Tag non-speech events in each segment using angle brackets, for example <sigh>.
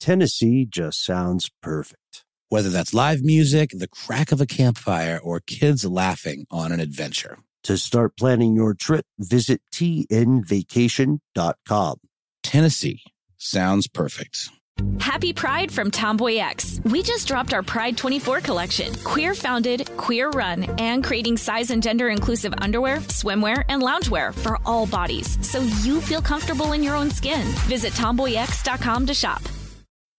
Tennessee just sounds perfect. Whether that's live music, the crack of a campfire, or kids laughing on an adventure. To start planning your trip, visit tnvacation.com. Tennessee sounds perfect. Happy Pride from Tomboy X. We just dropped our Pride 24 collection. Queer founded, queer run, and creating size and gender inclusive underwear, swimwear, and loungewear for all bodies so you feel comfortable in your own skin. Visit tomboyx.com to shop.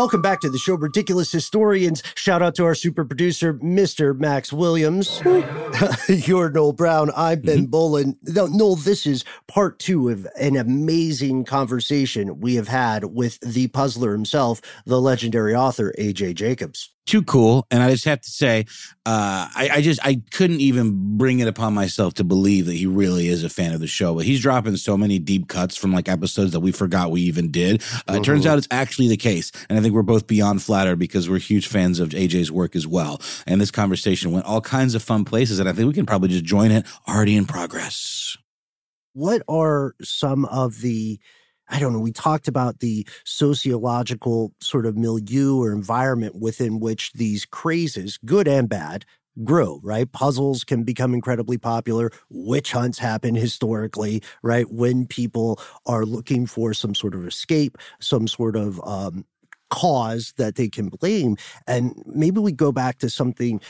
Welcome back to the show, Ridiculous Historians. Shout out to our super producer, Mr. Max Williams. <laughs> You're Noel Brown. I'm Ben Mm-hmm. Bowlin. No, Noel, this is part two of an amazing conversation we have had with the puzzler himself, the legendary author, AJ Jacobs. Too cool. And I just have to say, uh, I, I just I couldn't even bring it upon myself to believe that he really is a fan of the show. But he's dropping so many deep cuts from like episodes that we forgot we even did. Uh, It turns Mhm. out it's actually the case, and I think we're both beyond flattered because we're huge fans of AJ's work as well. And this conversation went all kinds of fun places, and I think we can probably just join it already in progress. What are some of the I don't know, we talked about the sociological sort of milieu or environment within which these crazes, good and bad, grow, right? Puzzles can become incredibly popular. Witch hunts happen historically, right? When people are looking for some sort of escape, some sort of um, cause that they can blame. And maybe we go back to something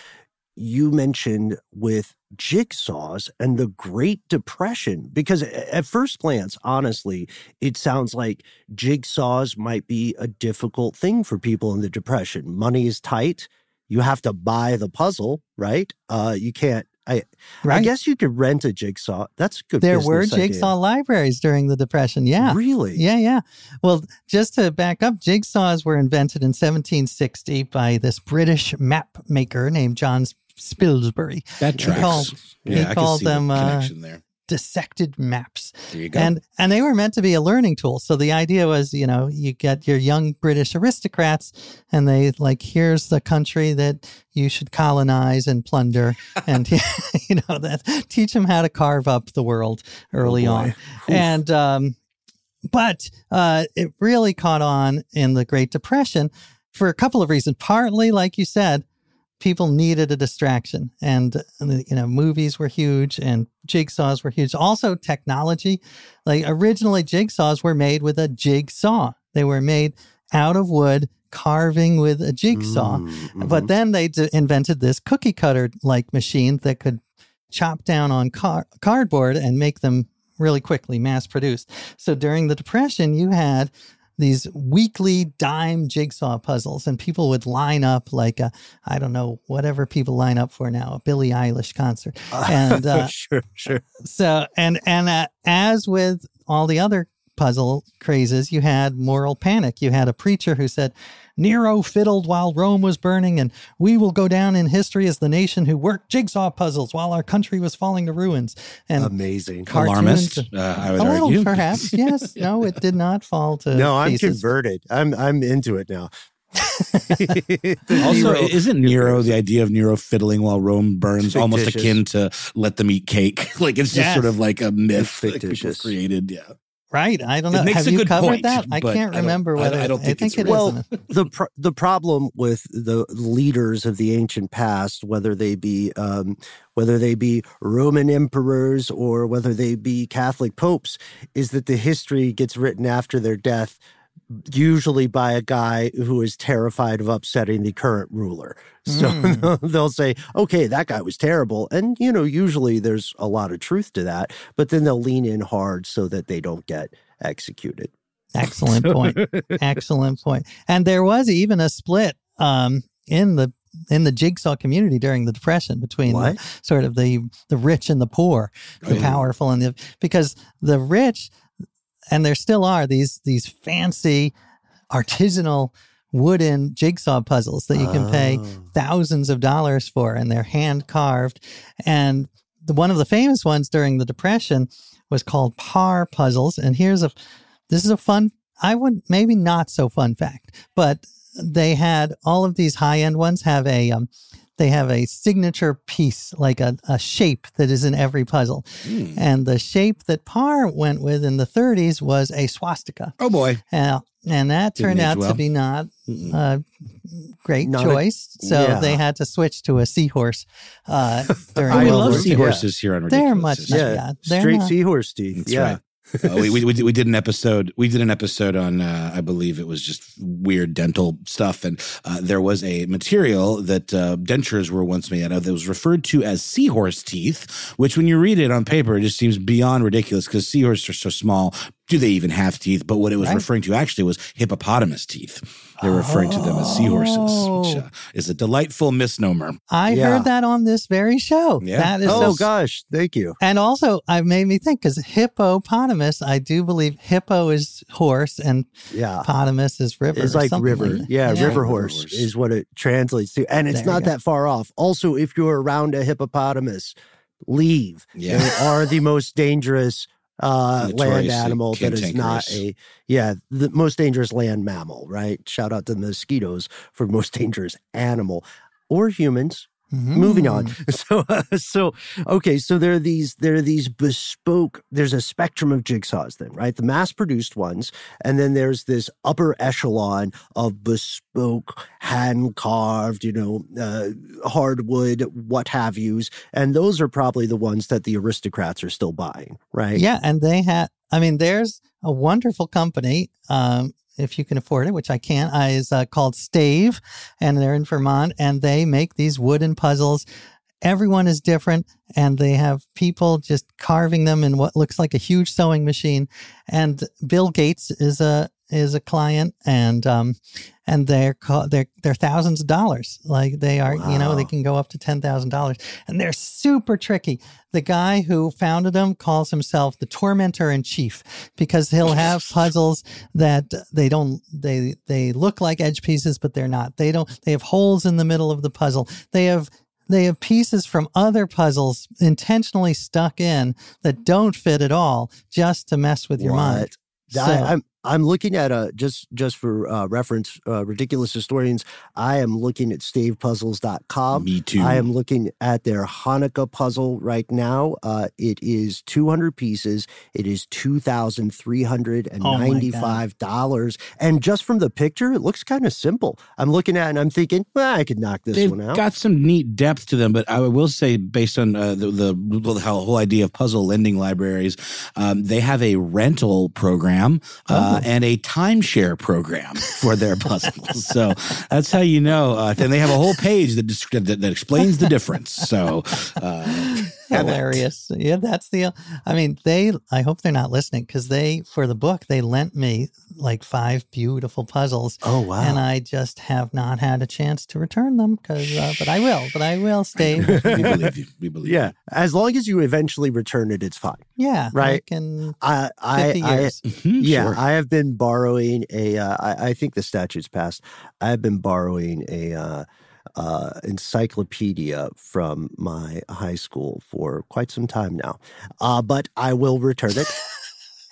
you mentioned with jigsaws and the Great Depression, because at first glance, honestly, it sounds like jigsaws might be a difficult thing for people in the Depression. Money is tight. You have to buy the puzzle, right? Uh, you can't. I, I guess you could rent a jigsaw. That's a good. there were business idea. jigsaw libraries during the Depression. Yeah. Really? Yeah, yeah. Well, just to back up, jigsaws were invented in 1760 by this British map maker named John Spilsbury. That He called, yeah, he called the them uh, connection there. dissected maps. There you go. And and they were meant to be a learning tool. So the idea was, you know, you get your young British aristocrats and they like here's the country that you should colonize and plunder <laughs> and <laughs> you know that teach them how to carve up the world early boy. on. Oof. And um but uh it really caught on in the Great Depression for a couple of reasons. Partly like you said, people needed a distraction. And uh, you know movies were huge and jigsaws were huge. Also technology. Like originally jigsaws were made with a jigsaw. They were made out of wood carving with a jigsaw. Mm, but mhm. then they d- invented this cookie cutter like machine that could chop down on car- cardboard and make them really quickly mass produced so during the depression you had these weekly dime jigsaw puzzles and people would line up like a i don't know whatever people line up for now a billie eilish concert <laughs> and uh, sure, sure. so and and uh, as with all the other puzzle crazes you had moral panic you had a preacher who said nero fiddled while rome was burning and we will go down in history as the nation who worked jigsaw puzzles while our country was falling to ruins and Amazing. cartoons- Alarmist, uh, I would a little argue. perhaps yes <laughs> no it did not fall to no, I'm pieces. converted. I'm I'm into it now. <laughs> Also, Nero- isn't Nero the idea of Nero fiddling while Rome burns almost akin to let them eat cake? <laughs> like it's just Yes. sort of like a myth that people created. Yeah. Right. I don't It know. makes have a you good covered point, that? I can't I remember I- whether I don't think it's it is well, in it. the pr- the problem with the leaders of the ancient past, whether they be um, whether they be Roman emperors or whether they be Catholic popes, is that the history gets written after their death usually by a guy who is terrified of upsetting the current ruler. <laughs> So Mm. they'll say, okay, that guy was terrible. And, you know, usually there's a lot of truth to that, but then they'll lean in hard so that they don't get executed. Excellent point. Excellent point. And there was even a split um, in the in the jigsaw community during the depression between the, sort of the the rich and the poor, the powerful and the because the rich and there still are these these fancy artisanal wooden jigsaw puzzles that you can pay Oh. thousands of dollars for and they're hand carved and the, one of the famous ones during the depression was called par puzzles and here's a this is a fun i would maybe not so fun fact but they had all of these high end ones have a um, they have a signature piece like a, a shape that is in every puzzle Hmm. and the shape that par went with in the 30s was a swastika Oh boy. uh, and that Didn't turned out well. to be not a great Not a- choice. so yeah. they had to switch to a seahorse uh, <laughs> during I World love War love II. seahorses here on They're Ridiculous much History. Yeah, Yeah, they're straight not- seahorse teeth. Yeah. right. Uh, we, we, we, did, we did an episode. We did an episode on, uh, I believe it was just weird dental stuff, and uh, there was a material that uh, dentures were once made out of that was referred to as seahorse teeth. Which, when you read it on paper, it just seems beyond ridiculous because seahorses are so small. Do they even have teeth? But what it was Right. referring to actually was hippopotamus teeth. They're referring to them as seahorses, which Oh. uh, is a delightful misnomer. I Yeah. heard that on this very show. Yeah. That is Oh, so- gosh. Thank you. And also, I made me think because hippopotamus, I do believe hippo is horse and Yeah. potamus is river. It's like river. like that. yeah, river River horse horse. is what it translates to. And it's There not that far off. Also, if you're around a hippopotamus, leave. Yeah. They are the most dangerous uh, land animal that is not a, yeah, the most dangerous land mammal, right? Shout out to the mosquitoes for most <laughs> dangerous animal or humans. Moving on <laughs> so uh, so okay so there are these there are these bespoke there's a spectrum of jigsaws then right the mass produced ones and then there's this upper echelon of bespoke hand carved you know uh, hardwood what have yous and those are probably the ones that the aristocrats are still buying right Yeah, and they had. I mean, there's a wonderful company. Um, if you can afford it, which I can't, uh, is uh, called Stave, and they're in Vermont, and they make these wooden puzzles. Everyone is different, and they have people just carving them in what looks like a huge sewing machine. And Bill Gates is a is a client, and um, and they're ca- they're they're thousands of dollars. Like they are, you know, they can go up to ten thousand dollars, and they're super tricky. The guy who founded them calls himself the tormentor in chief because he'll have <laughs> puzzles that they don't they they look like edge pieces, but they're not. They don't. They have holes in the middle of the puzzle. They have. They have pieces from other puzzles intentionally stuck in that don't fit at all just to mess with your mind. So- I, I'm I'm looking at a just just for uh, reference, uh, ridiculous historians. I am looking at stavepuzzles.com. Me too. I am looking at their Hanukkah puzzle right now. Uh, it is 200 pieces. It is $2,395. and just from the picture, it looks kind of simple. I'm looking at it and I'm thinking, well, I could knock this They've one out. got some neat depth to them, but I will say, based on uh, the, the the whole idea of puzzle lending libraries, um, they have a rental program uh, and a timeshare program for their <laughs> puzzles. so that's how you know. Uh, and they have a whole page that that, that explains the difference. So. Uh, have it. Hilarious. Yeah, that's the. I mean, they. I hope they're not listening because they, for the book, they lent me like five beautiful puzzles, oh, wow. and I just have not had a chance to return them. Because, uh, but I will. But I will <laughs> stay. we believe you. We believe yeah. you. As long as you eventually return it, it's fine. Yeah, Right. Like in I, I, fifty I, years. <laughs> Mhm, Yeah, sure. I have been borrowing a. Uh, I, I think the statute's passed. I have been borrowing a uh, uh, encyclopedia from my high school for quite some time now, uh, but I will return it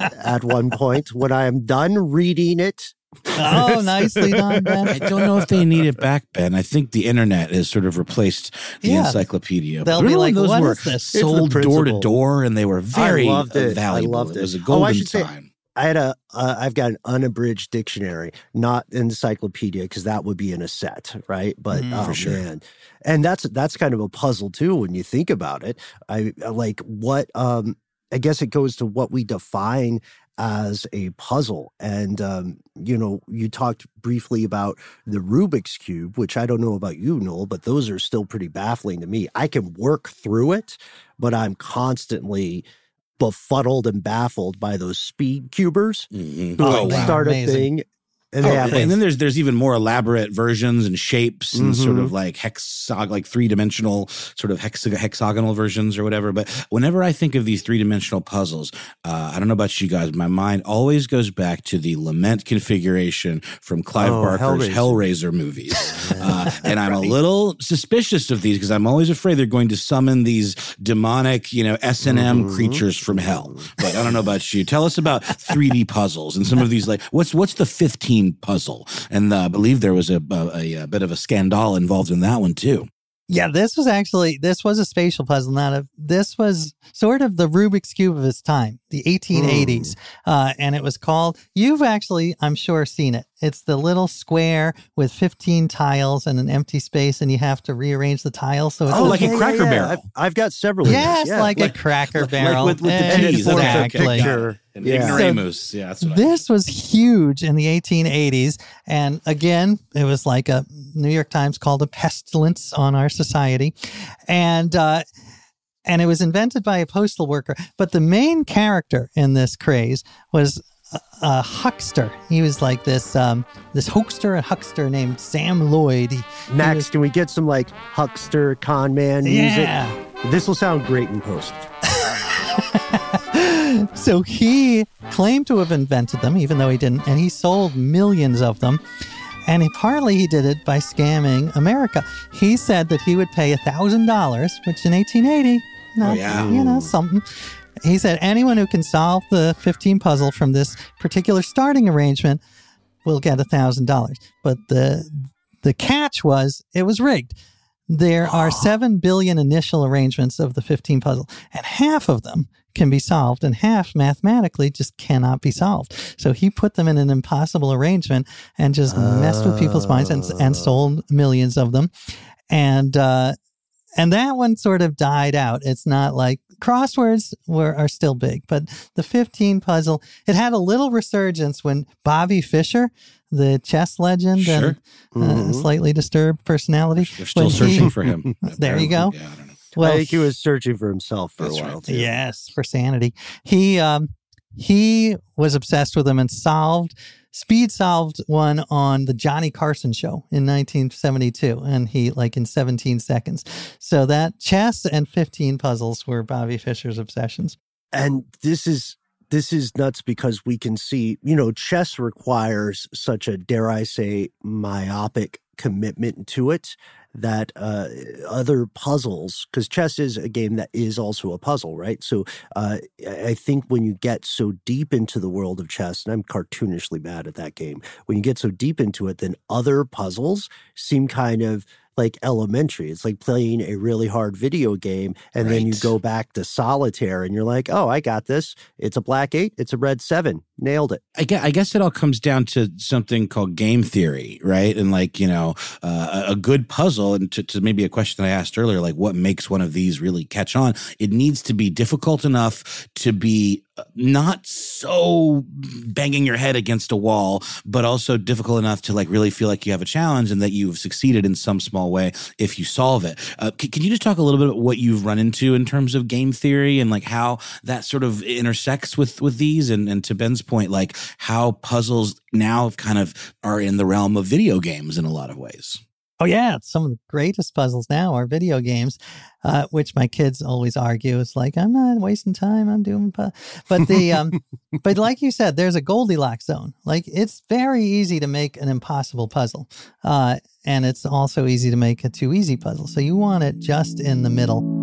at one point when I am done reading it. oh, <laughs> nicely done, Ben. I don't know if they need it back, Ben. I think the internet has sort of replaced the Yeah. encyclopedia. They'll Remember be like, those "What were is this?" sold door to door, and they were very loved uh, it. I valuable. loved It was a it. Oh, I golden should say- time. I had a. Uh, I've got an unabridged dictionary, not encyclopedia, because that would be in a set, right? But Mm, oh for sure. man, and that's that's kind of a puzzle too when you think about it. I like what. um I guess it goes to what we define as a puzzle. And, um, you know, you talked briefly about the Rubik's Cube, which I don't know about you, Noel, but those are still pretty baffling to me. I can work through it, but I'm constantly befuddled and baffled by those speed cubers Mhm. who Oh, like wow. start a Amazing. thing and Oh, they have and then there's there's even more elaborate versions and shapes and sort Mhm. of like hexag like three dimensional sort of hex- hexagonal versions or whatever. But whenever I think of these three dimensional puzzles, uh, I don't know about you guys, my mind always goes back to the lament configuration from Clive Oh, Barker's Hellraiser. Hellraiser movies, <laughs> uh, and I'm a little suspicious of these because I'm always afraid they're going to summon these demonic, you know, S and M Mhm. creatures from hell. But I don't know about you. Tell us about 3D puzzles and some of these. Like, what's what's the 15 puzzle? And uh, I believe there was a, a, a bit of a scandal involved in that one too. Yeah, this was actually this was a spatial puzzle. Not a this was sort of the Rubik's cube of its time, the 1880s, uh, and it was called. You've actually, I'm sure, seen it. It's the little square with 15 tiles and an empty space, and you have to rearrange the tiles. So it's Oh, like a yeah, yeah, Cracker yeah. Barrel. I've, I've got several. of these, yes, yeah. like, like- a Cracker Like- Barrel. like with, with the And peas. it's a exactly. picture. And Yeah. ignoramus. yeah, that's what I This was huge in the 1880s. And again, it was like a New York Times called a pestilence on our society. And, uh, and it was invented by a postal worker. But the main character in this craze was a, a huckster. He was like this um, this hoaxer and huckster named Sam Loyd. He- he Max, was- can we get some like huckster con man music? yeah. This will sound great in post. <laughs> so he claimed to have invented them, even though he didn't, and he sold millions of them. And he, partly he did it by scamming America. He said that he would pay thousand dollars, which in 1880, not, yeah. you know, something. He said anyone who can solve the 15 puzzle from this particular starting arrangement will get a thousand dollars. But the the catch was it was rigged. There are 7 billion initial arrangements of the 15 puzzle, and half of them can be solved, and half mathematically just cannot be solved. So he put them in an impossible arrangement and just messed with people's minds and, and sold millions of them. And, uh, and that one sort of died out. It's not like crosswords were are still big, but the 15 puzzle, it had a little resurgence when Bobby Fischer, the chess legend Sure. and uh, Mhm. slightly disturbed personality, They're still when he- searching for him. <laughs> There you go. Yeah, I don't know. well, I think he was searching for himself for a while right. too. Yes, for sanity. He um he was obsessed with them and solved speed solved one on the Johnny Carson show in 1972 and he like in 17 seconds. So that chess and 15 puzzles were Bobby Fischer's obsessions. And this is this is nuts because we can see, you know, chess requires such a dare I say myopic commitment to it that uh, other puzzles, because chess is a game that is also a puzzle, right? So uh, I I think when you get so deep into the world of chess, and I'm cartoonishly bad at that game, when you get so deep into it, then other puzzles seem kind of like elementary. It's like playing a really hard video game, and then you go back to solitaire, and you're like, "Oh, I got this. It's a black eight. It's a red seven. Nailed it." I guess, I guess it all comes down to something called game theory, right? And like, you know, uh, a good puzzle, and to, to maybe a question I asked earlier, like what makes one of these really catch on? It needs to be difficult enough to be uh, not so banging your head against a wall, but also difficult enough to like really feel like you have a challenge and that you've succeeded in some small way if you solve it. Uh, c- can you just talk a little bit about what you've run into in terms of game theory and like how that sort of intersects with with these and, and to Ben's point, like how puzzles now kind of are in the realm of video games in a lot of ways. Oh yeah, some of the greatest puzzles now are video games, uh, which my kids always argue. It's like I'm not wasting time. I'm doing, pu-. but the um, <laughs> but like you said, there's a Goldilocks zone. Like it's very easy to make an impossible puzzle, uh, and it's also easy to make a too easy puzzle. So you want it just in the middle.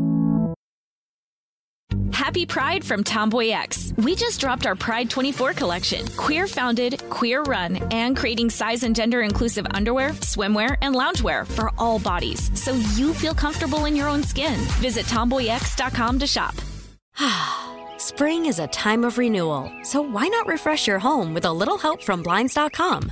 Happy Pride from Tomboy X. We just dropped our Pride 24 collection. Queer founded, queer run, and creating size and gender inclusive underwear, swimwear, and loungewear for all bodies so you feel comfortable in your own skin. Visit tomboyx.com to shop. <sighs> Spring is a time of renewal, so why not refresh your home with a little help from Blinds.com?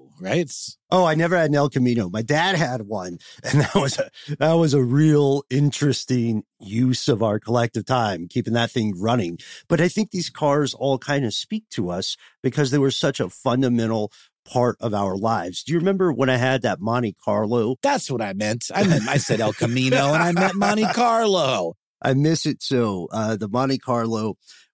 Right? Oh, I never had an El Camino. My dad had one, <laughs> and that was a that was a real interesting use of our collective time, keeping that thing running. But I think these cars all kind of speak to us because they were such a fundamental part of our lives. Do you remember when I had that Monte Carlo? That's what I meant. I meant I said El Camino, and I meant Monte <laughs> Carlo. I miss it so. Uh, the Monte Carlo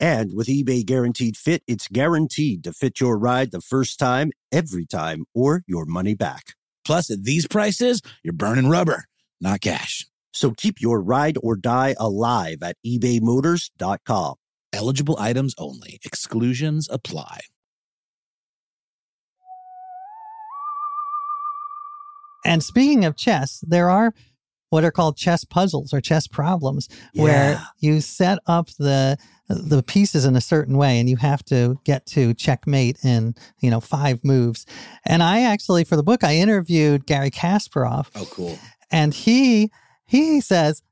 And with eBay Guaranteed Fit, it's guaranteed to fit your ride the first time, every time, or your money back. Plus, at these prices, you're burning rubber, not cash. So keep your ride or die alive at ebaymotors.com. Eligible items only. Exclusions apply. And speaking of chess, there are what are called chess puzzles or chess problems where you set up the the pieces in a certain way and you have to get to checkmate in, you know, five moves. And I actually for the book I interviewed Garry Kasparov Oh, cool. and he he says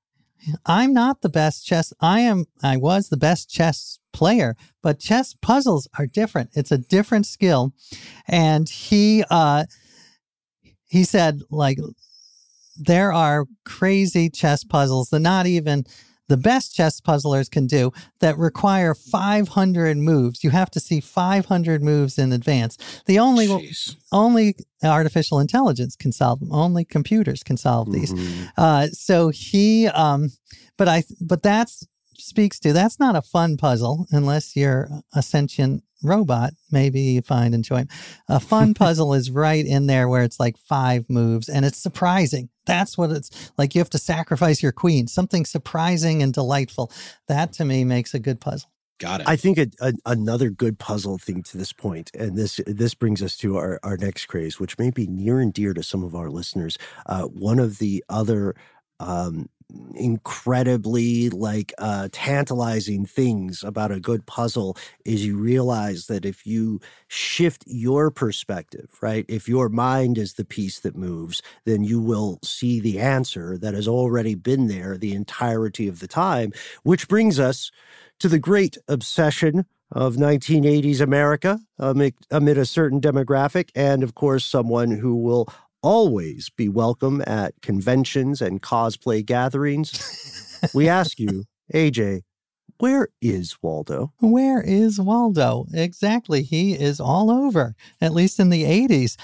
i'm not the best chess i am i was the best chess player but chess puzzles are different it's a different skill and he uh he said like there are crazy chess puzzles that not even the best chess puzzlers can do that require 500 moves you have to see 500 moves in advance the only Jeez. only artificial intelligence can solve them. Only computers can solve these. Mhm. Uh, so he, um, but I, but that's speaks to that's not a fun puzzle unless you're a sentient robot. Maybe you find enjoyment. A fun <laughs> puzzle is right in there where it's like five moves and it's surprising. That's what it's like. You have to sacrifice your queen. Something surprising and delightful. That to me makes a good puzzle. Got it. I think a, a, another good puzzle thing to this point, and this this brings us to our, our next craze, which may be near and dear to some of our listeners. Uh, one of the other um, incredibly like uh, tantalizing things about a good puzzle is you realize that if you shift your perspective, right, if your mind is the piece that moves, then you will see the answer that has already been there the entirety of the time. Which brings us to the great obsession of 1980s America amid, amid a certain demographic, and of course, someone who will always be welcome at conventions and cosplay gatherings. we ask you, <laughs> AJ, where is Waldo? Where is Waldo? Exactly. He is all over, at least in the 80s.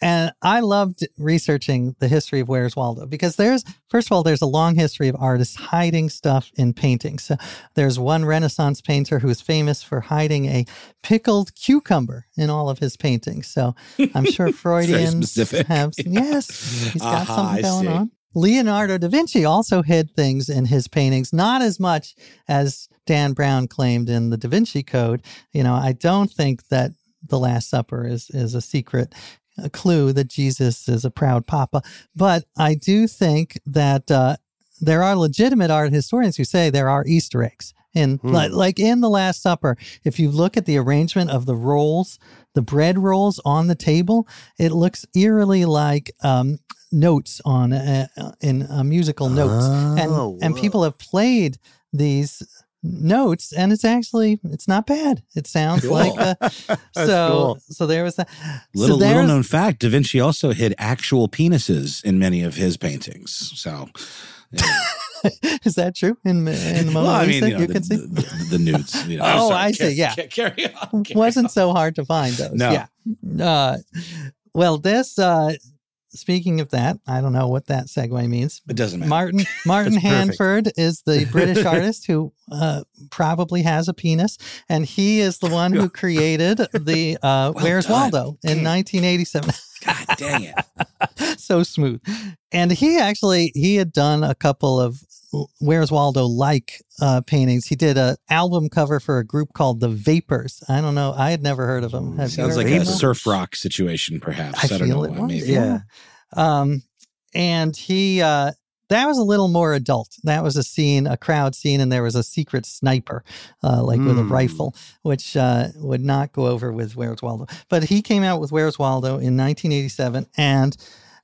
And I loved researching the history of Where's Waldo because there's, first of all, there's a long history of artists hiding stuff in paintings. So there's one Renaissance painter who is famous for hiding a pickled cucumber in all of his paintings. So I'm sure <laughs> Freudians have, yes, he's got Aha, something going on. Leonardo da Vinci also hid things in his paintings, not as much as Dan Brown claimed in the Da Vinci Code. You know, I don't think that the Last Supper is is a secret a clue that Jesus is a proud papa, but I do think that uh, there are legitimate art historians who say there are Easter eggs And Hmm. like, like in the Last Supper, if you look at the arrangement of the rolls, the bread rolls on the table, it looks eerily like um, notes on uh, in uh, musical notes, Oh, and and people have played these notes, and it's actually it's not bad. It sounds Cool. like uh, <laughs> <laughs> That's so. cool. So there was that. Little, so little known fact: Da Vinci also hid actual penises in many of his paintings. So, yeah. <laughs> Is that true? In, in the Mona well, I Lisa, mean, you, know, you the, can see. the, the, the nudes. You know. Oh, I'm I see, yeah. Ca- Carry on. carry wasn't on. so hard to find those. No. Yeah. Uh, well, this. Uh, speaking of that, I don't know what that segue means. It doesn't matter. Martin <laughs> Martin perfect. Handford is the <laughs> British artist who uh, probably has a penis, and he is the one who <laughs> created the uh, Well Where's done. Waldo in 1987. God dang it! <laughs> so smooth. And he actually he had done a couple of Where's Waldo like uh, paintings. He did a album cover for a group called the Vapors. I don't know. I had never heard of them. Have Sounds like a them? surf rock situation, perhaps. I I, don't know. it why, was. maybe. Yeah. Um, and he uh, that was a little more adult. That was a scene, a crowd scene, and there was a secret sniper, uh, like with a Hmm. rifle, which uh, would not go over with Where's Waldo. But he came out with Where's Waldo in 1987, and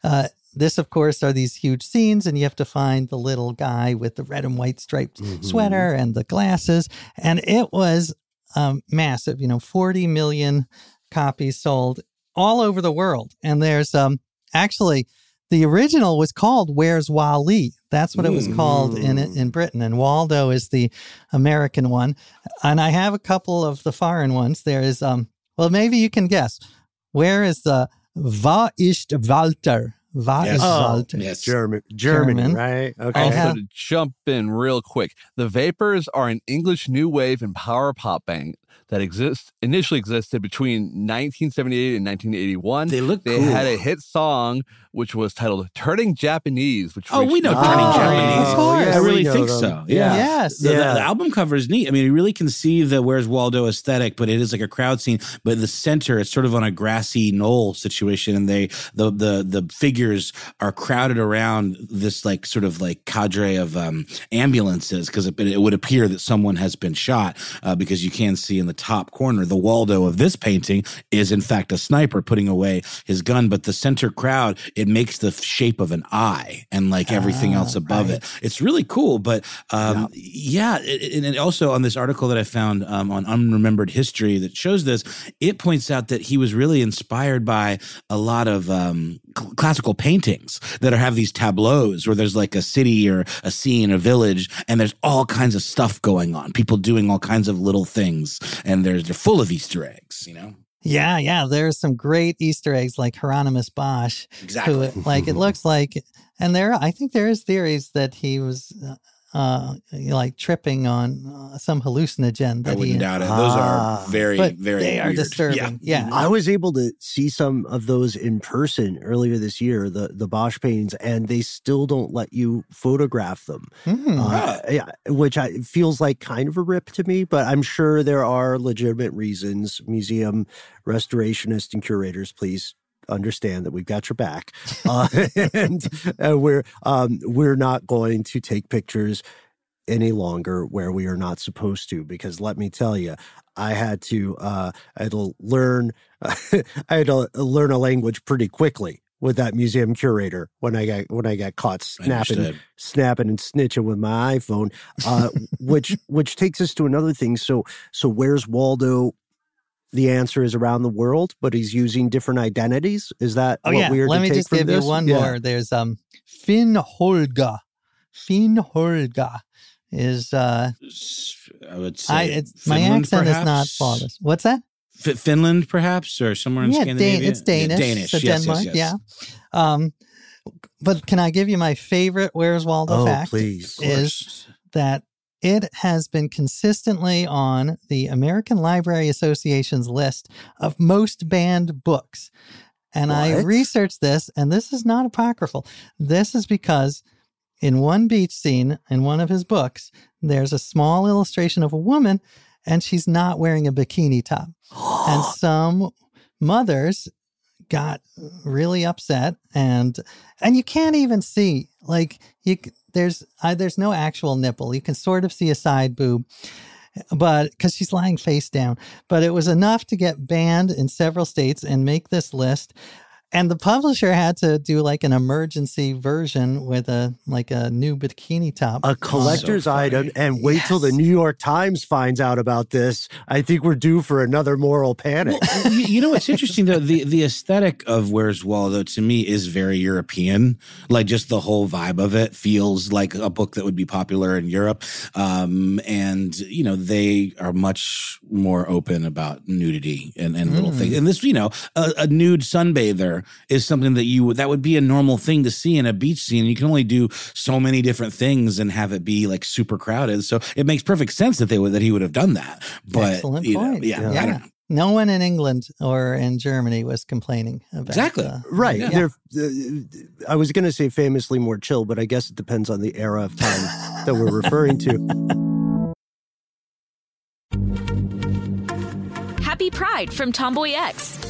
uh, this, of course, are these huge scenes, and you have to find the little guy with the red and white striped Mhm. sweater and the glasses, and it was um, massive. You know, 40 million copies sold all over the world, and there's um actually the original was called Where's Wally? That's what it was called in in Britain, and Waldo is the American one. And I have a couple of the foreign ones. There is um well maybe you can guess where is the Wo ist Walter? Wo Yes. ist Oh, Walter. Yes. German, Germany, German. right? I Okay. Also, have- to jump in real quick, the Vapors are an English new wave and power pop band that exists initially existed between 1978 and 1981. They look They cool. had a hit song which was titled "Turning Japanese," which Oh, we know number Turning Oh, one. Japanese. of course. yeah, I really think them. so. Yeah. Yes. The, the- Yeah. the album cover is neat. I mean, you really can see the Where's Waldo aesthetic, but it is like a crowd scene. But in the center, it's sort of on a grassy knoll situation, and they the the the figures are crowded around this like sort of like cadre of um, ambulances because it, it would appear that someone has been shot uh, because you can see in the top corner the Waldo of this painting is in fact a sniper putting away his gun, but the center crowd it makes the shape of an eye and like everything Ah, else above it. It's really cool, but um, yeah, it- and also on this article that I found um, on unremembered history that shows this, it points out that he was really inspired by a lot of um, cl- classical paintings that are, have these tableaus where there's like a city or a scene, a village, and there's all kinds of stuff going on. People doing all kinds of little things, and there's they're full of Easter eggs. You know, Yeah, yeah. There's some great Easter eggs like Hieronymus Bosch, exactly. who like it <laughs> looks like, and there I think there is theories that he was uh, uh, like tripping on uh, some hallucinogen. I wouldn't he, doubt it. Those Ah. are very, but very. they are weird. <laughs> disturbing. Yeah. I was able to see some of those in person earlier this year, the the Bosch paintings, and they still don't let you photograph them. Hmm. Uh, yeah, which I, feels like kind of a rip to me, but I'm sure there are legitimate reasons. Museum restorationists and curators, please understand that we've got your back, uh, <laughs> and uh, we're um, we're not going to take pictures any longer where we are not supposed to because let me tell you i had to uh i had to learn <laughs> i had to learn a language pretty quickly with that museum curator when i got when i got caught snapping snapping and snitching with my iphone uh which which takes us to another thing. So so where's waldo the answer is around the world but he's using different identities is that Oh what yeah. we are Let to me take just from give this? you one Yeah. more. There's um Finn Holga. Finn Holga is uh I would say I it's my Finland, accent is not flawless. What's that? Fi Finland, perhaps, or somewhere in yeah, Scandinavia. Dan- it's Danish. Yeah, Danish. So yes, Denmark, yes, yes. yeah. Um, but can I give you my favorite Where's Waldo oh fact? please Of Is that it has been consistently on the American Library Association's list of most banned books. And I researched this, and this is not apocryphal. This is because in one beach scene in one of his books, there's a small illustration of a woman, and she's not wearing a bikini top. and <gasps> some mothers got really upset and and you can't even see like you there's uh, there's no actual nipple. You can sort of see a side boob but because she's lying face down. But it was enough to get banned in several states and make this list and the publisher had to do like an emergency version with a like a new bikini top. A collector's so item. And wait yes. till the new york times finds out about this. I think we're due for another moral panic. Well, you know what's interesting though? The, the aesthetic of where's waldo to me is very european. Like just the whole vibe of it feels like a book that would be popular in europe. Um, and you know they are much more open about nudity and, and mm. little things. And this you know a, a nude sunbather is something that you that would be a normal thing to see in a beach scene. You can only do so many different things and have it be like super crowded. So it makes perfect sense that they would that he would have done that. But Excellent you point. Know, yeah, yeah. I. No one in England or in Germany was complaining about exactly uh, right. Yeah. Uh, I was going to say famously more chill, but I guess it depends on the era of time <laughs> that we're referring to. Happy Pride from Tomboy X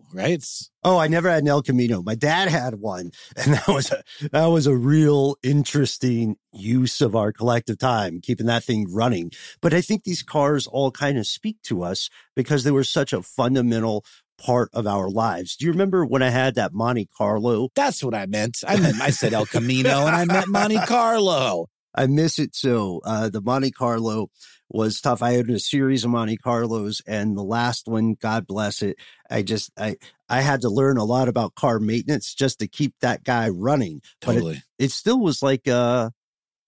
right? Oh, I never had an El Camino. My dad had one, <laughs> and that was a that was a real interesting use of our collective time, keeping that thing running. But I think these cars all kind of speak to us because they were such a fundamental part of our lives. Do you remember when I had that Monte Carlo? That's what I meant. I meant I said El Camino and I meant Monte <laughs> Carlo. I miss it so. Uh, the Monte Carlo was tough. I had a series of Monte Carlos, and the last one, God bless it, I just I I had to learn a lot about car maintenance just to keep that guy running. Totally, it, it, still was like a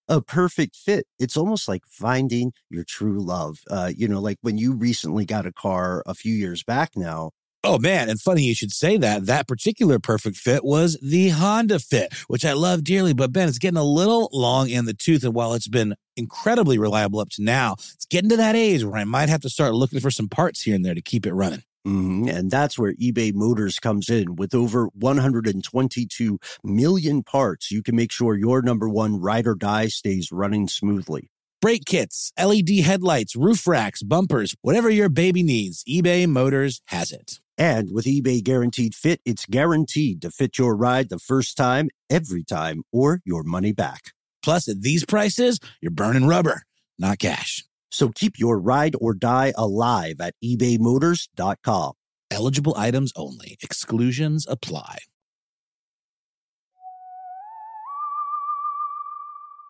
a perfect fit. It's almost like finding your true love. Uh, you know, like when you recently got a car a few years back now. Oh man, and funny you should say that. That particular perfect fit was the Honda Fit, which I love dearly. But Ben, it's getting a little long in the tooth, and while it's been incredibly reliable up to now, it's getting to that age where I might have to start looking for some parts here and there to keep it running. Mm-hmm. And that's where eBay Motors comes in. With over 122 million parts, you can make sure your number one ride or die stays running smoothly brake kits, LED headlights, roof racks, bumpers, whatever your baby needs, eBay Motors has it. And with eBay Guaranteed Fit, it's guaranteed to fit your ride the first time, every time, or your money back. Plus, at these prices, you're burning rubber, not cash. So keep your ride or die alive at ebaymotors.com. Eligible items only, exclusions apply.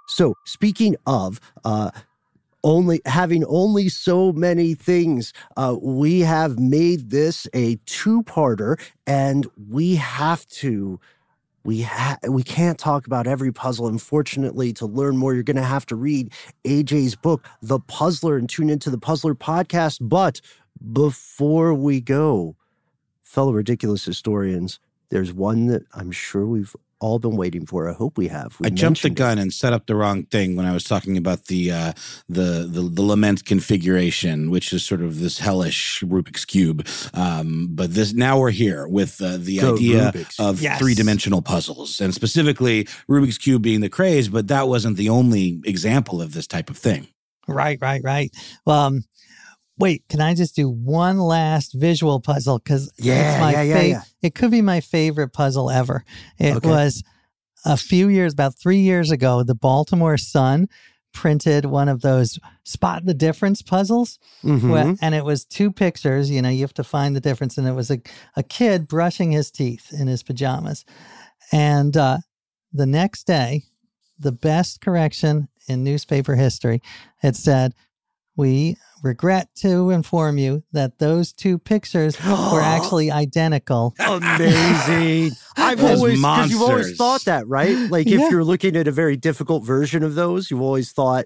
So, speaking of, uh, only having only so many things. Uh, we have made this a two-parter, and we have to. We ha- we can't talk about every puzzle. Unfortunately, to learn more, you're going to have to read AJ's book, The Puzzler, and tune into the Puzzler podcast. But before we go, fellow ridiculous historians, there's one that I'm sure we've all been waiting for. I hope we have. We I jumped the mentioned it. gun and set up the wrong thing when I was talking about the uh, the, the the lament configuration, which is sort of this hellish Rubik's cube. Um, but this now we're here with uh, the Go idea Rubik's. of Yes. three dimensional puzzles, and specifically Rubik's cube being the craze. But that wasn't the only example of this type of thing. Right, right, right. Um, wait, can I just do one last visual puzzle? Because Yeah, it's my yeah, yeah, fa- yeah. It could be my favorite puzzle ever. It Okay. was a few years, about three years ago. The Baltimore Sun printed one of those spot the difference puzzles, Mhm. where- and it was two pictures. You know, you have to find the difference, and it was a a kid brushing his teeth in his pajamas, and uh, the next day, the best correction in newspaper history. It said, We regret to inform you that those two pictures <gasps> were actually identical. Amazing. <laughs> I've always because you've always thought that, right? Like Yeah. if you're looking at a very difficult version of those, you've always thought,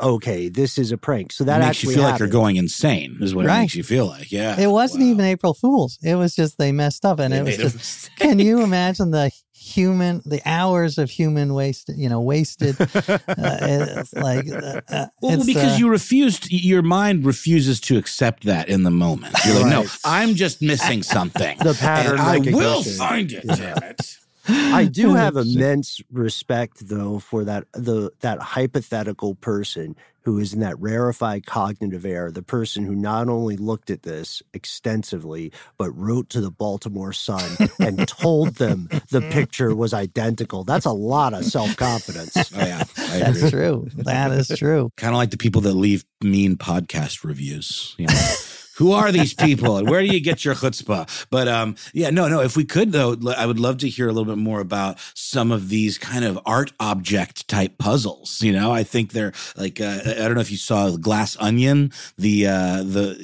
okay, this is a prank. So that it makes actually you feel like you're going insane, is what it makes you feel like. Yeah, It wasn't Wow. even April Fool's. It was just they messed up. And They it was just, <laughs> can you imagine the human, the hours of human waste, you know, wasted? uh, it's <laughs> like, uh, uh, Well, it's, because uh, you refused, your mind refuses to accept that in the moment. You're like, no, I'm just missing something. The pattern I will find it. Yeah. Damn it. I <laughs> do have immense respect though for that the that hypothetical person who is in that rarefied cognitive air, the person who not only looked at this extensively, but wrote to the Baltimore Sun and told them the picture was identical. That's a lot of self-confidence. <laughs> Oh yeah, That's true. That is true. Kind of like the people that leave mean podcast reviews. You know? <laughs> Who are these people and where do you get your chutzpah? But um, yeah, no, no. If we could though, I would love to hear a little bit more about some of these kind of art object type puzzles. You know, I think they're like uh, I don't know if you saw Glass Onion, the uh, the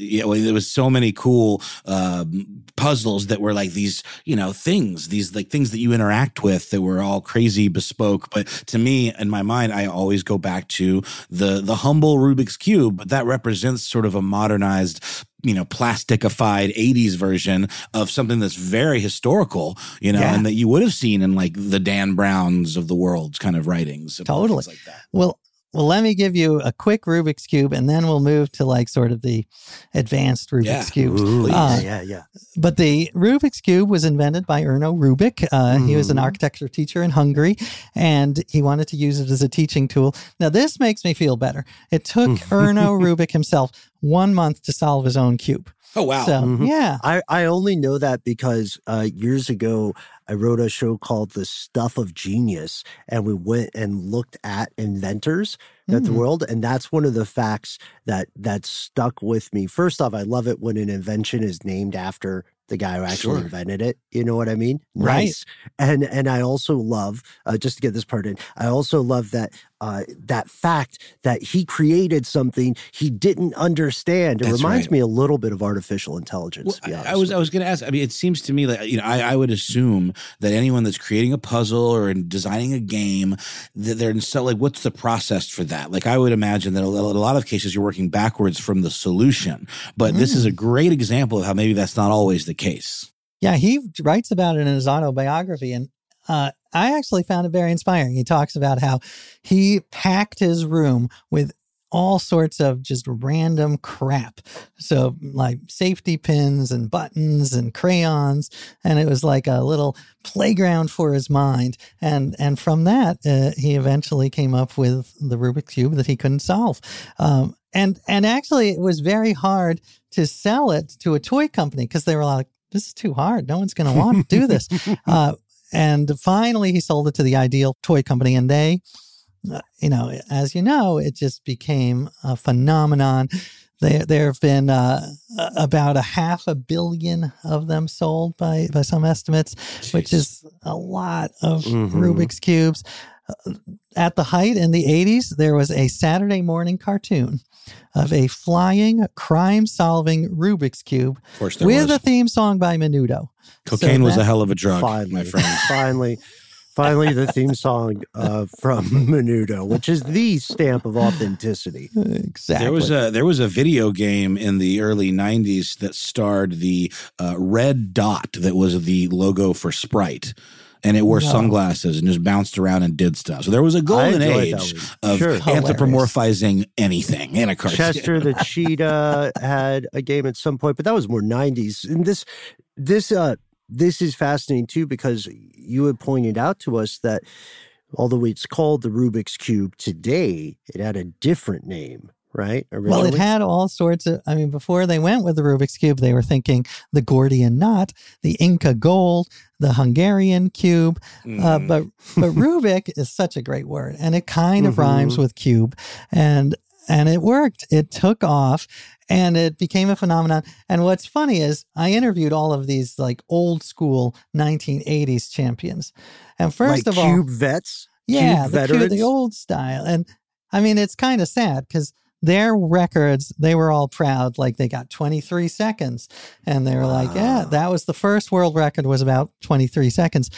there was so many cool um, puzzles that were like these you know things, these like things that you interact with that were all crazy bespoke. But to me, in my mind, I always go back to the the humble Rubik's cube, but that represents sort of a modernized you know, plasticified 80s version of something that's very historical, you know, Yeah. and that you would have seen in like the Dan Browns of the world's kind of writings. Totally. Like that. Well, well, let me give you a quick Rubik's cube, and then we'll move to like sort of the advanced Rubik's Yeah. cubes. Ooh, Uh, yeah, yeah, yeah. But the Rubik's Cube was invented by Erno Rubik. Uh, He was an Mhm. architecture teacher in Hungary, and he wanted to use it as a teaching tool. Now, this makes me feel better. It took <laughs> Erno Rubik himself one month to solve his own cube. Oh, wow. So, Mhm. yeah. I, I only know that because uh, years ago I wrote a show called The Stuff of Genius, and we went and looked at inventors at the Mm. world, and that's one of the facts that that stuck with me. First off, I love it when an invention is named after the guy who actually Sure. invented it. You know what I mean? Right. Nice. And and I also love uh, just to get this part in. I also love that uh, that fact that he created something he didn't understand. It That's reminds right. me a little bit of artificial intelligence. Well, to be I- honest I was I was going to ask. I mean, it seems to me that you know I, I would assume that anyone that's creating a puzzle or in designing a game, that they're in so like what's the process for that? Like I would imagine that a, a lot of cases you're working backwards from the solution, but this is a great example of how maybe that's not always the case. Yeah, he writes about it in his autobiography, and uh, I actually found it very inspiring. He talks about how he packed his room with all sorts of just random crap. So, like safety pins and buttons and crayons, and it was like a little playground for his mind. And and from that, uh, he eventually came up with the Rubik's cube that he couldn't solve. Um, and and actually, it was very hard to sell it to a toy company because they were like, "This is too hard. No one's going to want to do this." <laughs> uh, and finally, he sold it to the Ideal Toy Company, and they, uh, you know, as you know, it just became a phenomenon. There, there have been uh, about a half a billion of them sold by by some estimates, which is a lot of Mhm. Rubik's cubes. Uh, At the height in the 80s, there was a Saturday morning cartoon of a flying, crime solving Rubik's Cube Of course, there with was. a theme song by Menudo. Cocaine so was a hell of a drug, finally, my friend. <laughs> finally, finally, the theme song uh, from <laughs> Menudo, which is the stamp of authenticity. Exactly. There was a there was a video game in the early '90s that starred the uh, red dot that was the logo for Sprite. And it wore No. sunglasses and just bounced around and did stuff. So there was a golden age of Sure. anthropomorphizing anything in a cartoon. Chester the <laughs> cheetah had a game at some point, but that was more '90s. And this, this, uh, this is fascinating too because you had pointed out to us that although it's called the Rubik's cube today, it had a different name, right? Well, it had all sorts of. I mean, before they went with the Rubik's Cube, they were thinking the Gordian knot, the Inca gold, the Hungarian cube. Uh, Mm. but but <laughs> Rubik is such a great word, and it kind of Mhm. rhymes with cube, and and it worked. It took off, and it became a phenomenon. And what's funny is I interviewed all of these like old school 1980s champions, and first like of all, cube vets. yeah, cube the, cube, the old style. And I mean, it's kind of sad because their records, they were all proud. Like they got 23 seconds. And they were like, yeah, that was the first world record was about 23 seconds.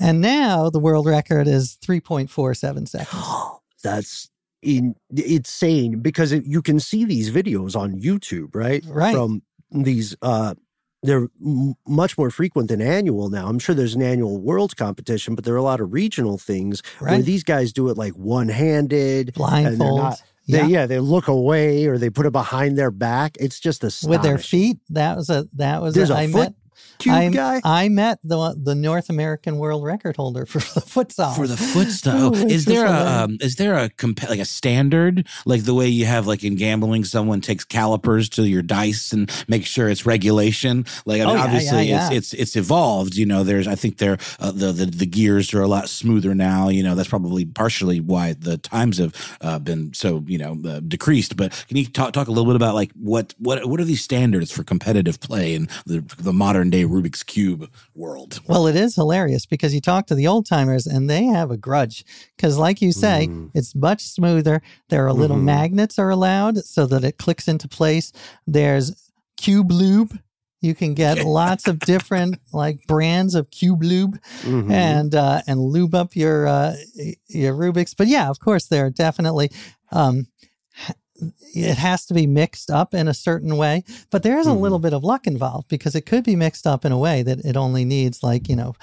And now the world record is 3.47 seconds. <gasps> That's in, insane because it, you can see these videos on YouTube, right? Right. From these, uh, they're m- much more frequent than annual now. I'm sure there's an annual world competition, but there are a lot of regional things where these guys do it like one handed. Blindfold. They, yeah. yeah, they look away or they put it behind their back. It's just astonishing. With their feet. That was a, that was There's a, a I foot met, Cube I, guy. I met the the North American world record holder for the foot for the foot. Oh, <laughs> is there just a um, is there a compa- like a standard like the way you have like in gambling someone takes calipers to your dice and makes sure it's regulation like I mean, Oh, yeah, obviously yeah, yeah. it's it's it's evolved you know there's I think there uh, the, the the gears are a lot smoother now you know that's probably partially why the times have uh, been so you know uh, decreased but can you talk talk a little bit about like what what what are these standards for competitive play and the the modern day Rubik's cube world Well, it is hilarious because you talk to the old timers and they have a grudge. Because, like you say, Mm. it's much smoother. There are little Mhm. magnets are allowed so that it clicks into place. There's Cube Lube. You can get <laughs> lots of different like brands of Cube Lube Mhm. and uh, and lube up your uh, your Rubik's. But yeah, of course, there are definitely. Um, it has to be mixed up in a certain way, but there is a Mhm. little bit of luck involved because it could be mixed up in a way that it only needs like you know,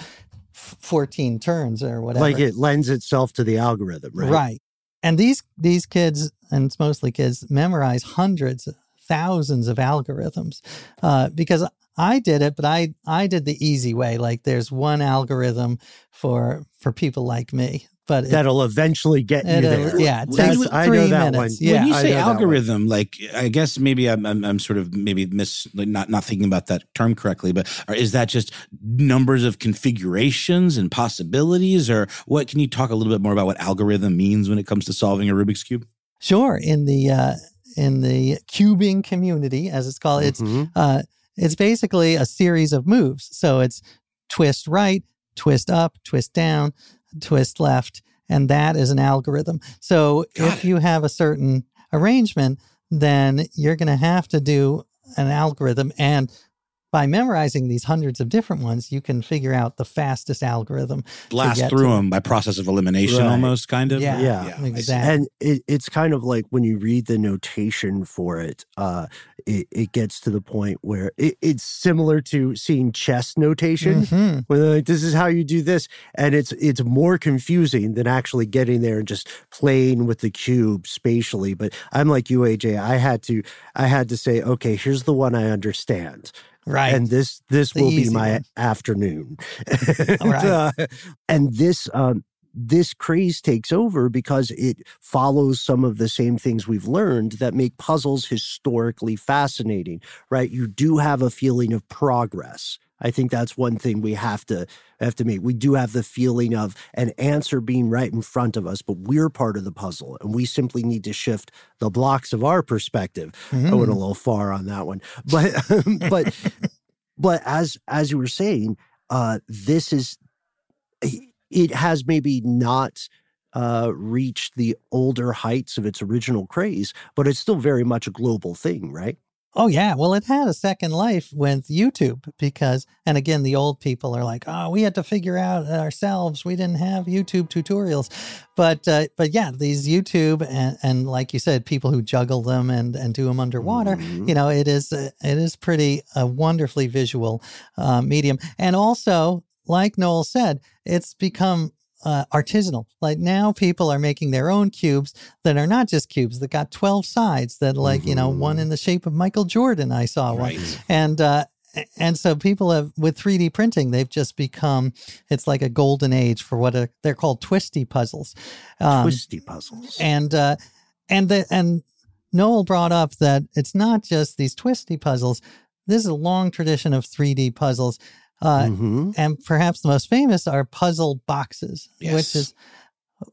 fourteen turns or whatever. like it lends itself to the algorithm, right? right. And these these kids, and it's mostly kids, memorize hundreds, thousands of algorithms uh, because I did it, but I I did the easy way. Like there's one algorithm for for people like me, but it- That'll eventually get you it'll- there. yeah, it That's- takes I know that minutes. one. Yeah, when you say know that one. algorithm, like I guess maybe I'm, I'm I'm sort of maybe miss like not not thinking about that term correctly, but are, is that just numbers of configurations and possibilities, or what? Can you talk a little bit more about what algorithm means when it comes to solving a Rubik's cube? Sure. In the uh, in the cubing community, as it's called, it's Mhm. uh, it's basically a series of moves. So it's twist right, twist up, twist down, twist left, and that is an algorithm. So Got if you have a certain arrangement, then you're going to have to do an algorithm and by memorizing these hundreds of different ones, you can figure out the fastest algorithm. Blast get through to- them by process of elimination, Right. almost kind of. Yeah, Yeah. I see. exactly. And it, it's kind of like when you read the notation for it, uh, it, it gets to the point where it, it's similar to seeing chess notation. Mhm. Where they're like, this is how you do this, and it's it's more confusing than actually getting there and just playing with the cube spatially. But I'm like you, AJ. I had to I had to say, okay, here's the one I understand, Right. and this this The will be my one. afternoon. and, Right. uh, and this um, this craze takes over because it follows some of the same things we've learned that make puzzles historically fascinating. Right? You do have a feeling of progress. I think that's one thing we have to have to make. We do have the feeling of an answer being right in front of us, but we're part of the puzzle, and we simply need to shift the blocks of our perspective. I went a Mhm. little far on that one, but <laughs> but but as as you were saying, uh, this is it has maybe not uh, reached the older heights of its original craze, but it's still very much a global thing, right? Oh yeah, well it had a second life with YouTube because and again the old people are like, "Oh, we had to figure out ourselves. We didn't have YouTube tutorials." But uh, but yeah, these YouTube and and like you said, people who juggle them and and do them underwater, Mhm. you know, it is uh, it is pretty a wonderfully visual uh, medium. And also like Noel said, it's become uh, artisanal. Like now, people are making their own cubes that are not just cubes that got twelve sides. That like you know one in the shape of Michael Jordan. I saw one, Right. and uh, and so people have with 3D printing, they've just become it's like a golden age for what are, they're called twisty puzzles. Um, Twisty puzzles. and uh, and the and Noel brought up that it's not just these twisty puzzles. This is a long tradition of 3D puzzles. Uh, Mhm. and perhaps the most famous are puzzle boxes, Yes. which is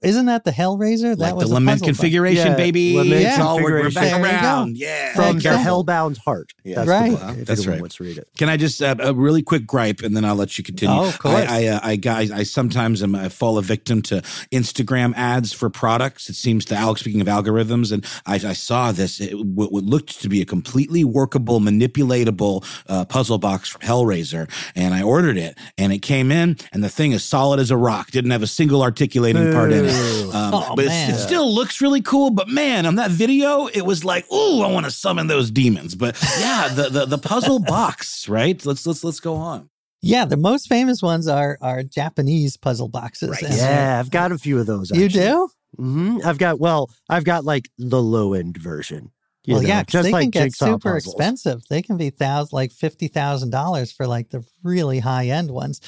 isn't that the Hellraiser? That like was the a lament puzzle configuration, Yeah, baby. lament it's all we're, we're back There around. Yeah. From the Exactly. Hellbound Heart. Yeah. That's Right. The book, if That's right. wants to read it. Can I just uh, a really quick gripe, and then I'll let you continue. Oh, of course. I I, uh, I, guys, I sometimes am I fall a victim to Instagram ads for products. It seems to Alex. Speaking of algorithms, and I, I saw this. It, what, what looked to be a completely workable, manipulatable uh, puzzle box from Hellraiser, and I ordered it, and it came in, and the thing is solid as a rock. Didn't have a single articulating part in it. Um, Oh, but man. it still looks really cool. But man, on that video, it was like, ooh, I want to summon those demons. But yeah, the the, the puzzle <laughs> box, right? Let's let's let's go on. Yeah, the most famous ones are are Japanese puzzle boxes. Right. And Yeah, I've got a few of those. you actually. do? hmm I've got well, I've got like the low end version. you well, know, yeah, 'cause just they like can get super puzzles. expensive. They can be thousand, like fifty thousand dollars for like the really high end ones.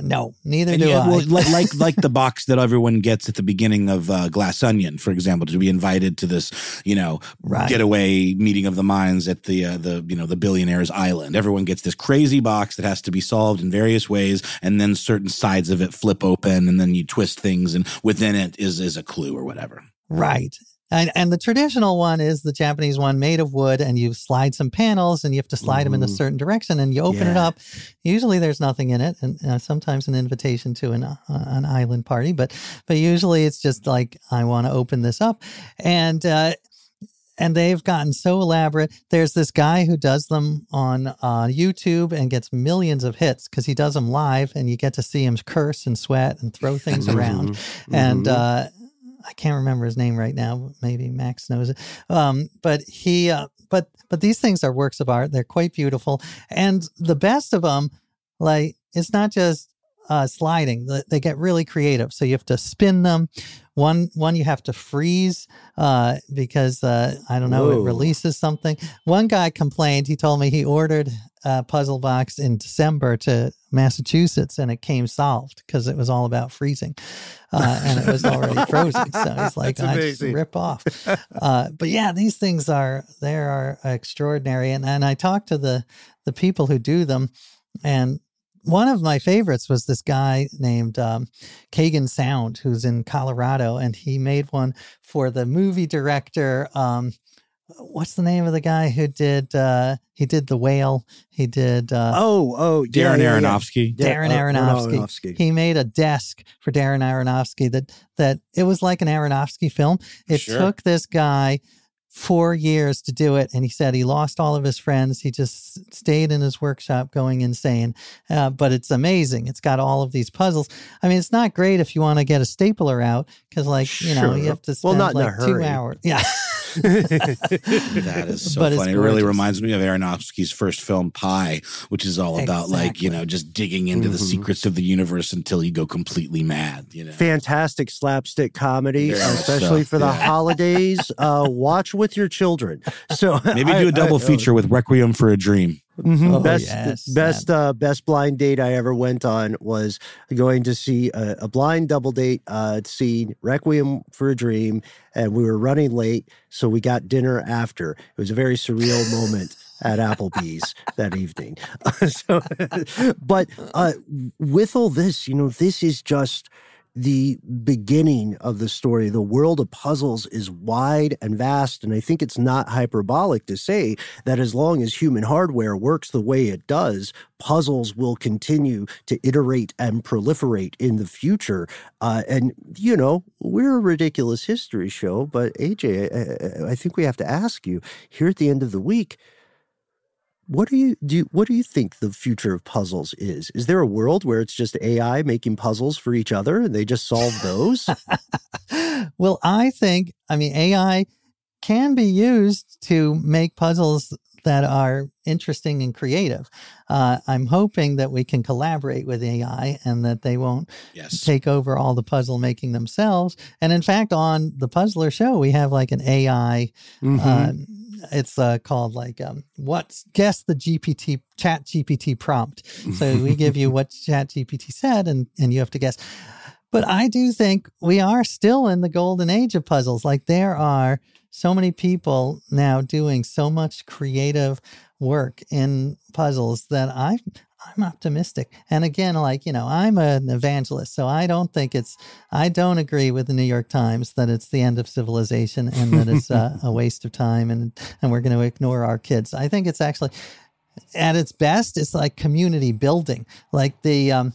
No, neither And do yeah, I. well, like, like <laughs> like the box that everyone gets at the beginning of uh, Glass Onion, for example, to be invited to this, you know, Right. getaway meeting of the minds at the uh, the you know the billionaire's island. Everyone gets this crazy box that has to be solved in various ways, and then certain sides of it flip open, and then you twist things, and within it is is a clue or whatever. Right. And, and the traditional one is the Japanese one made of wood, and you slide some panels and you have to slide them in a Mhm. certain direction and you open it up. Usually there's nothing in it, and uh, sometimes an invitation to an, uh, an island party, but, but usually it's just like, I want to open this up. And, uh, and they've gotten so elaborate. There's this guy who does them on uh, YouTube and gets millions of hits because he does them live, and you get to see him curse and sweat and throw things <laughs> around Mhm. and Mhm. uh, I can't remember his name right now. Maybe Max knows it. Um, but he, uh, but but these things are works of art. They're quite beautiful, and the best of them, like it's not just uh, sliding. They- get really creative. So you have to spin them. One one you have to freeze uh, because uh, I don't know Whoa. it releases something. One guy complained. He told me he ordered a puzzle box in December to Massachusetts and it came solved because it was all about freezing uh, and it was already <laughs> frozen. So he's like, I just rip off. Uh, but yeah, these things are they are extraordinary. And and I talked to the the people who do them, and one of my favorites was this guy named um, Kagen Sound, who's in Colorado, and he made one for the movie director. Um, what's the name of the guy who did uh, he did the whale? He did uh, Oh, oh, Darren yeah. Aronofsky. Yeah, Darren uh, Aronofsky. Aronofsky. He made a desk for Darren Aronofsky that that it was like an Aronofsky film. It Sure. took this guy four years to do it, and he said he lost all of his friends. He just stayed in his workshop going insane. Uh, but it's amazing. It's got all of these puzzles. I mean, it's not great if you want to get a stapler out because, like, you know, you have to Well, spend not like two hours. Yeah. <laughs> That is <laughs> so But funny. It really reminds me of Aronofsky's first film, Pi, which is all about like you know just digging into the Mhm. secrets of the universe until you go completely mad. You know, Fantastic slapstick comedy, Very much especially so, for the yeah. holidays. Uh, <laughs> watch with your children. So <laughs> maybe <laughs> do a double I- feature with Requiem for a Dream. Mhm. Oh, best yes, best uh, best blind date I ever went on was going to see a, a blind double date uh, scene Requiem for a Dream, and we were running late, so we got dinner after. It was a very surreal <laughs> moment at Applebee's that evening. so, but uh, with all this, you know, this is just the beginning of the story. The world of puzzles is wide and vast, and I think it's not hyperbolic to say that as long as human hardware works the way it does, puzzles will continue to iterate and proliferate in the future. Uh, and, you know, we're a ridiculous history show, but AJ, I, I think we have to ask you here at the end of the week. What do you do? you- What do you think the future of puzzles is? Is there a world where it's just AI making puzzles for each other and they just solve those? <laughs> well, I think, I mean, AI can be used to make puzzles that are interesting and creative. Uh, I'm hoping that we can collaborate with AI and that they won't Yes. take over all the puzzle making themselves. And in fact, on the Puzzler show, we have like an AI. Mhm. Uh, it's uh, called like um, what's guess the GPT Chat GPT prompt. So we give you what <laughs> Chat GPT said, and and you have to guess. But I do think we are still in the golden age of puzzles. Like there are so many people now doing so much creative work in puzzles that I I'm optimistic. And again, like, you know, I'm an evangelist, so I don't think it's I don't agree with the New York Times that it's the end of civilization and that it's uh, a <laughs> waste of time and and we're going to ignore our kids. I think it's actually at its best it's like community building. Like the um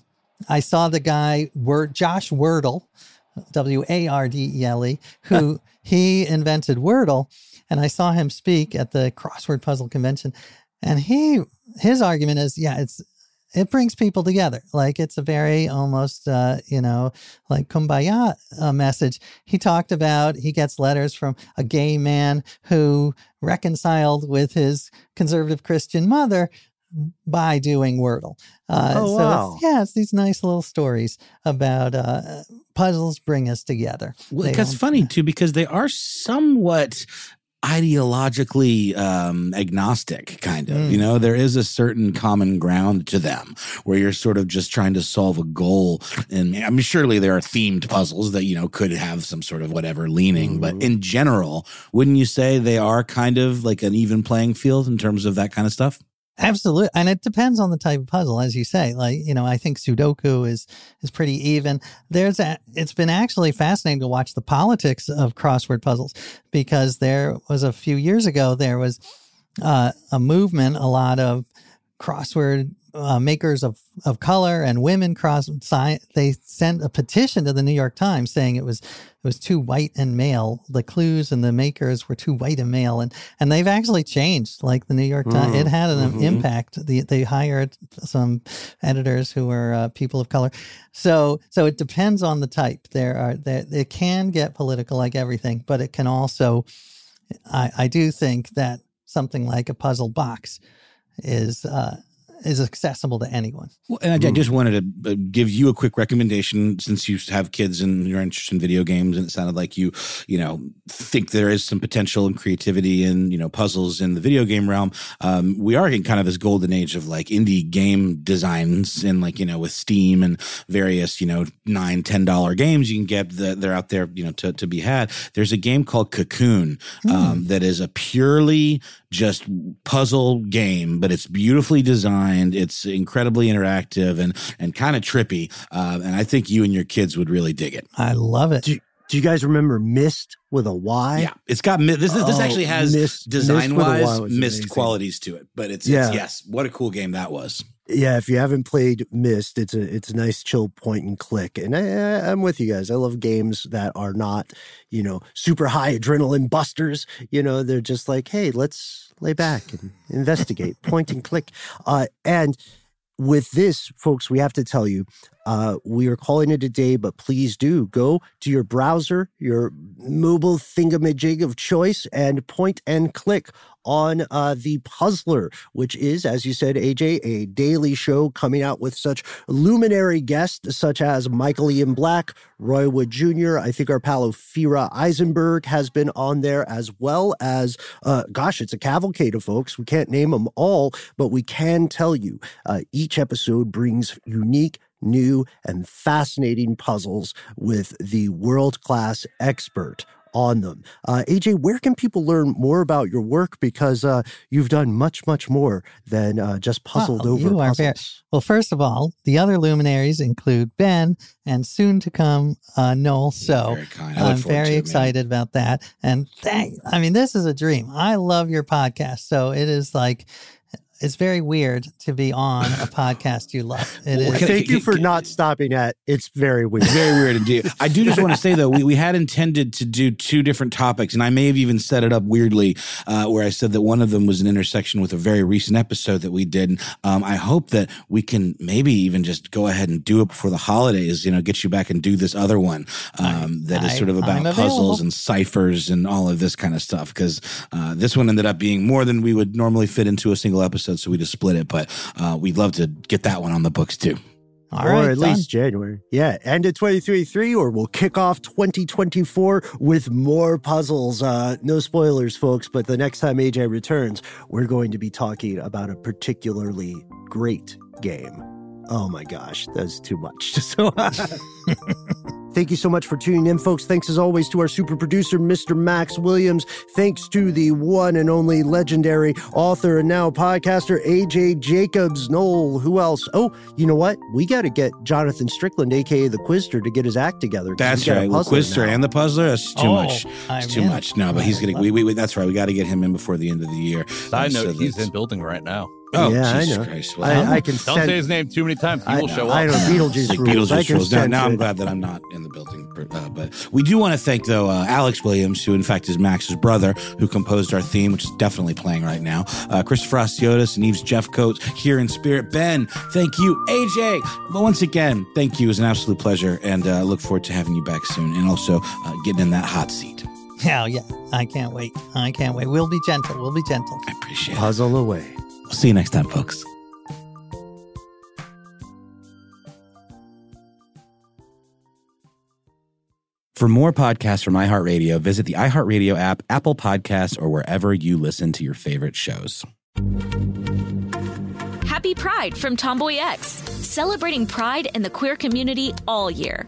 I saw the guy Word Josh Wardle, W A R D E L E, who <laughs> he invented Wordle, and I saw him speak at the crossword puzzle convention, and he his argument is, yeah, it's it brings people together. Like it's a very almost, uh, you know, like kumbaya uh, message. He talked about he gets letters from a gay man who reconciled with his conservative Christian mother by doing Wordle. Uh, Oh, so wow. it's, yeah, it's these nice little stories about uh, puzzles bring us together. Well, They that's funny too because they are somewhat ideologically um, agnostic, kind of. Mm. You know, there is a certain common ground to them where you're sort of just trying to solve a goal. And I mean, surely there are themed puzzles that you know could have some sort of whatever leaning, but Mhm. in general, wouldn't you say they are kind of like an even playing field in terms of that kind of stuff? Absolutely. And it depends on the type of puzzle, as you say. Like, you know, I think Sudoku is is pretty even. There's a it's been actually fascinating to watch the politics of crossword puzzles because there was a few years ago there was uh, a movement, a lot of crossword uh, makers of, of color and women cross they sent a petition to the New York Times saying it was it was too white and male. The clues and the makers were too white and male, and and they've actually changed. Like the New York Times, it had an Mhm. impact. The, they hired some editors who were uh, people of color. So so it depends on the type. There are there it can get political like everything, but it can also. I I do think that something like a puzzle box is uh, is accessible to anyone. Well, and I, I just wanted to uh, give you a quick recommendation since you have kids and you're interested in video games, and it sounded like you, you know, think there is some potential and creativity in you know puzzles in the video game realm. Um, we are in kind of this golden age of like indie game designs, and like you know with Steam and various you know nine ten dollar games you can get that they're out there you know to to be had. There's a game called Cocoon um, that is a purely just puzzle game, but it's beautifully designed. It's incredibly interactive and and kind of trippy. Uh, and I think you and your kids would really dig it. I love it. Do, do you guys remember Myst with a Y? Yeah, it's got mi- this. Is, this Oh, actually has Mist- design Myst with a Y wise was missed amazing. qualities to it, but it's, Yeah. it's yes, what a cool game that was. Yeah, if you haven't played Myst, it's a it's a nice chill point and click. And I, I'm with you guys. I love games that are not, you know, super high adrenaline busters. You know, they're just like, hey, let's lay back and investigate, point and click. Uh, and with this, folks, we have to tell you, uh, we are calling it a day, but please do go to your browser, your mobile thingamajig of choice, and point and click on uh, the Puzzler, which is, as you said, AJ, a daily show coming out with such luminary guests such as Michael Ian Black, Roy Wood Jr. I think our pal Ophira Eisenberg has been on there, as well as, uh, gosh, it's a cavalcade of folks. We can't name them all, but we can tell you uh, each episode brings unique new and fascinating puzzles with the world class expert on them. Uh, AJ, where can people learn more about your work? Because uh, you've done much, much more than uh, just puzzled Wow, over you are very- puzzles. Well, first of all, the other luminaries include Ben and soon to come uh, Noel. So Very. I look I'm very to it, man. excited about that. And thank, I mean, this is a dream. I love your podcast. So it is like, it's very weird to be on a podcast you love. <laughs> It is. Can I- Thank you for can- not stopping at. It's very weird. Very weird indeed. I do just want to say though, we, we had intended to do two different topics, and I may have even set it up weirdly, uh, where I said that one of them was an intersection with a very recent episode that we did. Um, I hope that we can maybe even just go ahead and do it before the holidays. You know, get you back and do this other one um, that is I- sort of about puzzles and ciphers and all of this kind of stuff. Because uh, this one ended up being more than we would normally fit into a single episode, so we just split it. But uh, we'd love to get that one on the books too. All or right, at done. least January. Yeah, end of 2023, or we'll kick off 2024 with more puzzles. Uh, no spoilers, folks, but the next time AJ returns, we're going to be talking about a particularly great game. Oh my gosh, that's too much. So, <laughs> <laughs> thank you so much for tuning in, folks. Thanks as always to our super producer, Mr. Max Williams. Thanks to the one and only legendary author and now podcaster, AJ Jacobs. Noel, who else? Oh, you know what? We got to get Jonathan Strickland, aka the Quizster, to get his act together. That's we got a right. Well, puzzler Quizster now. and the puzzler. That's too Oh, much. I'm It's too in. much. No, but he's I getting. <laughs> We, we, we, that's right. We got to get him in before the end of the year. Side Uh, note, so he's in building right now. Oh, Yeah, I Jesus know. Christ. Well, I, I can Don't sense- say his name too many times. He I will know, show I up. know Beetlejuice like rules. Beetlejuice can rules. Now, now I'm glad that I'm not in the building. Uh, but we do want to thank, though, uh, Alex Williams, who in fact is Max's brother, who composed our theme, which is definitely playing right now. Uh, Christopher Hasiotis and Eves Jeffcoat here in spirit. Ben, thank you. AJ, but once again, thank you. It was an absolute pleasure. And uh, look forward to having you back soon and also uh, getting in that hot seat. Hell yeah. I can't wait. I can't wait. We'll be gentle. We'll be gentle. I appreciate it. Puzzle away. See you next time, folks. For more podcasts from iHeartRadio, visit the iHeartRadio app, Apple Podcasts, or wherever you listen to your favorite shows. Happy Pride from Tomboy X, celebrating pride and the queer community all year.